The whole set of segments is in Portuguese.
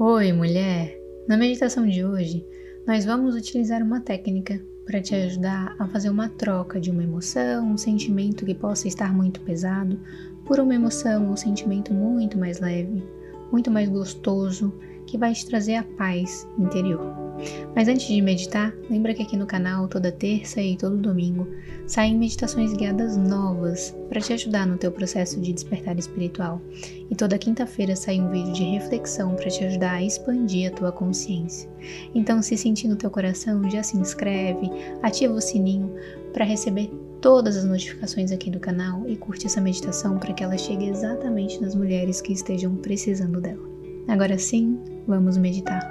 Oi, mulher! Na meditação de hoje, nós vamos utilizar uma técnica para te ajudar a fazer uma troca de uma emoção, um sentimento que possa estar muito pesado, por uma emoção ou sentimento muito mais leve, muito mais gostoso, que vai te trazer a paz interior. Mas antes de meditar, lembra que aqui no canal, toda terça e todo domingo, saem meditações guiadas novas para te ajudar no teu processo de despertar espiritual. E toda quinta-feira sai um vídeo de reflexão para te ajudar a expandir a tua consciência. Então, se sentir no teu coração, já se inscreve, ativa o sininho para receber todas as notificações aqui do canal e curte essa meditação para que ela chegue exatamente nas mulheres que estejam precisando dela. Agora sim, vamos meditar.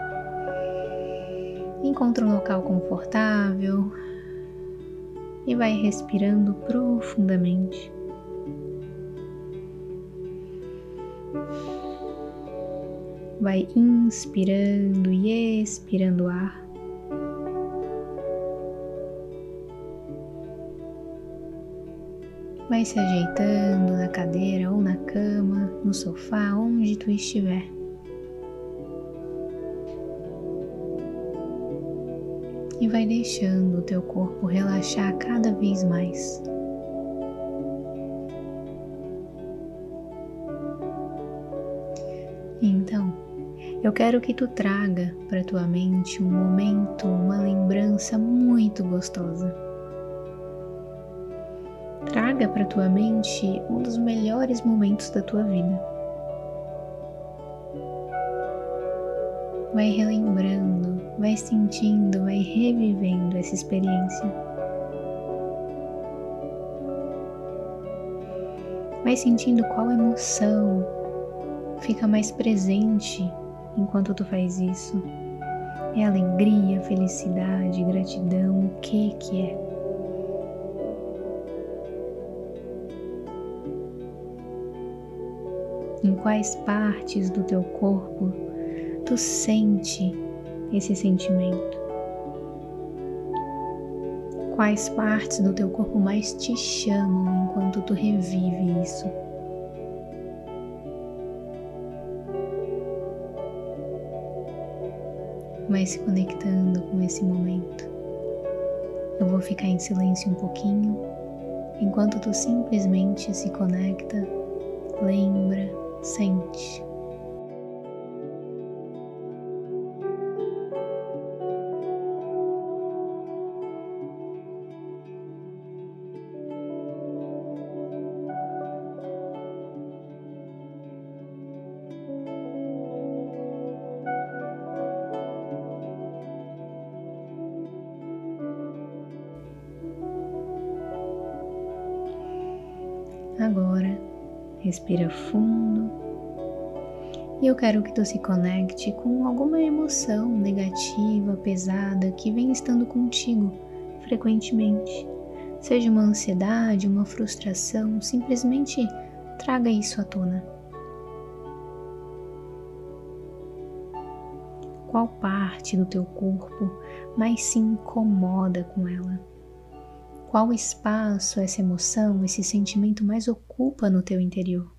Encontra um local confortável e vai respirando profundamente. Vai inspirando e expirando ar. Vai se ajeitando na cadeira ou na cama, no sofá, onde tu estiver. E vai deixando o teu corpo relaxar cada vez mais. Então, eu quero que tu traga para tua mente um momento, uma lembrança muito gostosa. Traga para tua mente um dos melhores momentos da tua vida. Vai relembrando, vai sentindo, vai revivendo essa experiência. Vai sentindo qual emoção fica mais presente enquanto tu faz isso. É alegria, felicidade, gratidão, o que que é? Em quais partes do teu corpo tu sente esse sentimento? Quais partes do teu corpo mais te chamam enquanto tu revive isso? Vai se conectando com esse momento. Eu vou ficar em silêncio um pouquinho enquanto tu simplesmente se conecta, lembra, sente. Agora, respira fundo. E eu quero que tu se conecte com alguma emoção negativa, pesada que vem estando contigo frequentemente. Seja uma ansiedade, uma frustração, simplesmente traga isso à tona. Qual parte do teu corpo mais se incomoda com ela? Qual espaço essa emoção, esse sentimento mais ocupa no teu interior?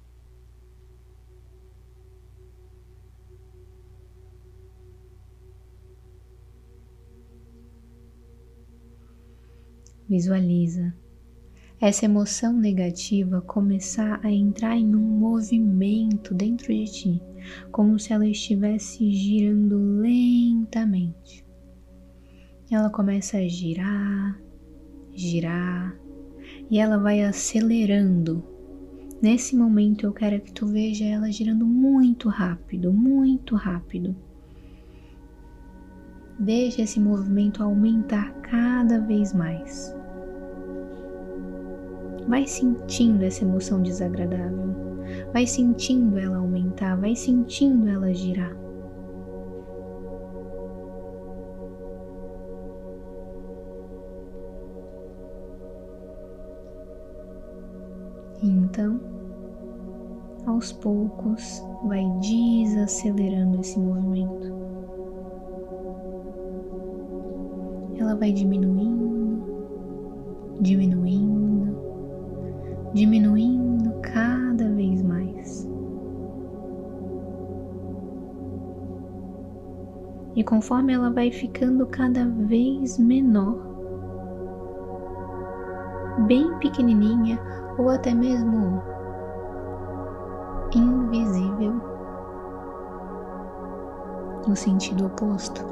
Visualiza essa emoção negativa começar a entrar em um movimento dentro de ti, como se ela estivesse girando lentamente. Ela começa a girar, girar e ela vai acelerando. Nesse momento eu quero que tu veja ela girando muito rápido, muito rápido. Deixa esse movimento aumentar cada vez mais. Vai sentindo essa emoção desagradável, vai sentindo ela aumentar, vai sentindo ela girar. Então, aos poucos, vai desacelerando esse movimento. Ela vai diminuindo, diminuindo, diminuindo cada vez mais. E conforme ela vai ficando cada vez menor, bem pequenininha ou até mesmo invisível, no sentido oposto,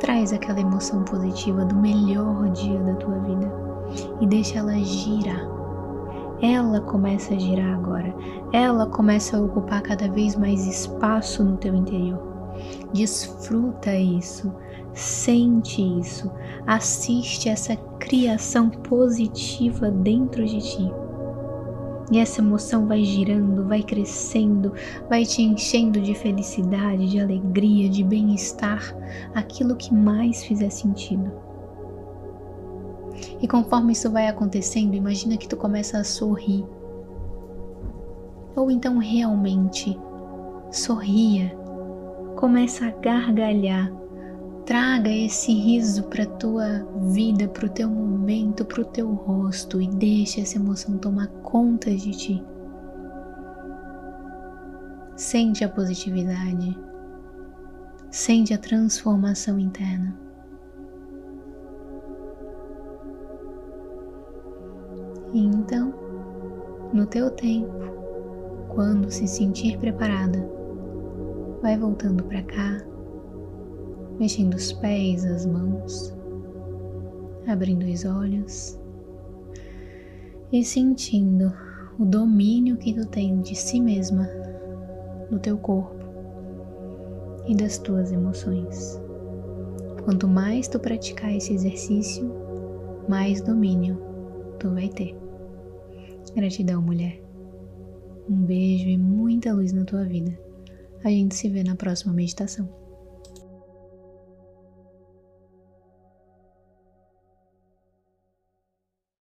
traz aquela emoção positiva do melhor dia da tua vida e deixa ela girar. Ela começa a girar agora. Ela começa a ocupar cada vez mais espaço no teu interior. Desfruta isso, sente isso, assiste essa criação positiva dentro de ti. E essa emoção vai girando, vai crescendo, vai te enchendo de felicidade, de alegria, de bem-estar, aquilo que mais fizer sentido. E conforme isso vai acontecendo, imagina que tu começa a sorrir. Ou então realmente sorria começa a gargalhar. Traga esse riso para tua vida, para o teu momento, para o teu rosto e deixa essa emoção tomar conta de ti. Sente a positividade, sente a transformação interna. E então, no teu tempo, quando se sentir preparada, vai voltando para cá, mexendo os pés, as mãos, abrindo os olhos e sentindo o domínio que tu tem de si mesma, do teu corpo e das tuas emoções. Quanto mais tu praticar esse exercício, mais domínio tu vai ter. Gratidão, mulher. Um beijo e muita luz na tua vida. A gente se vê na próxima meditação.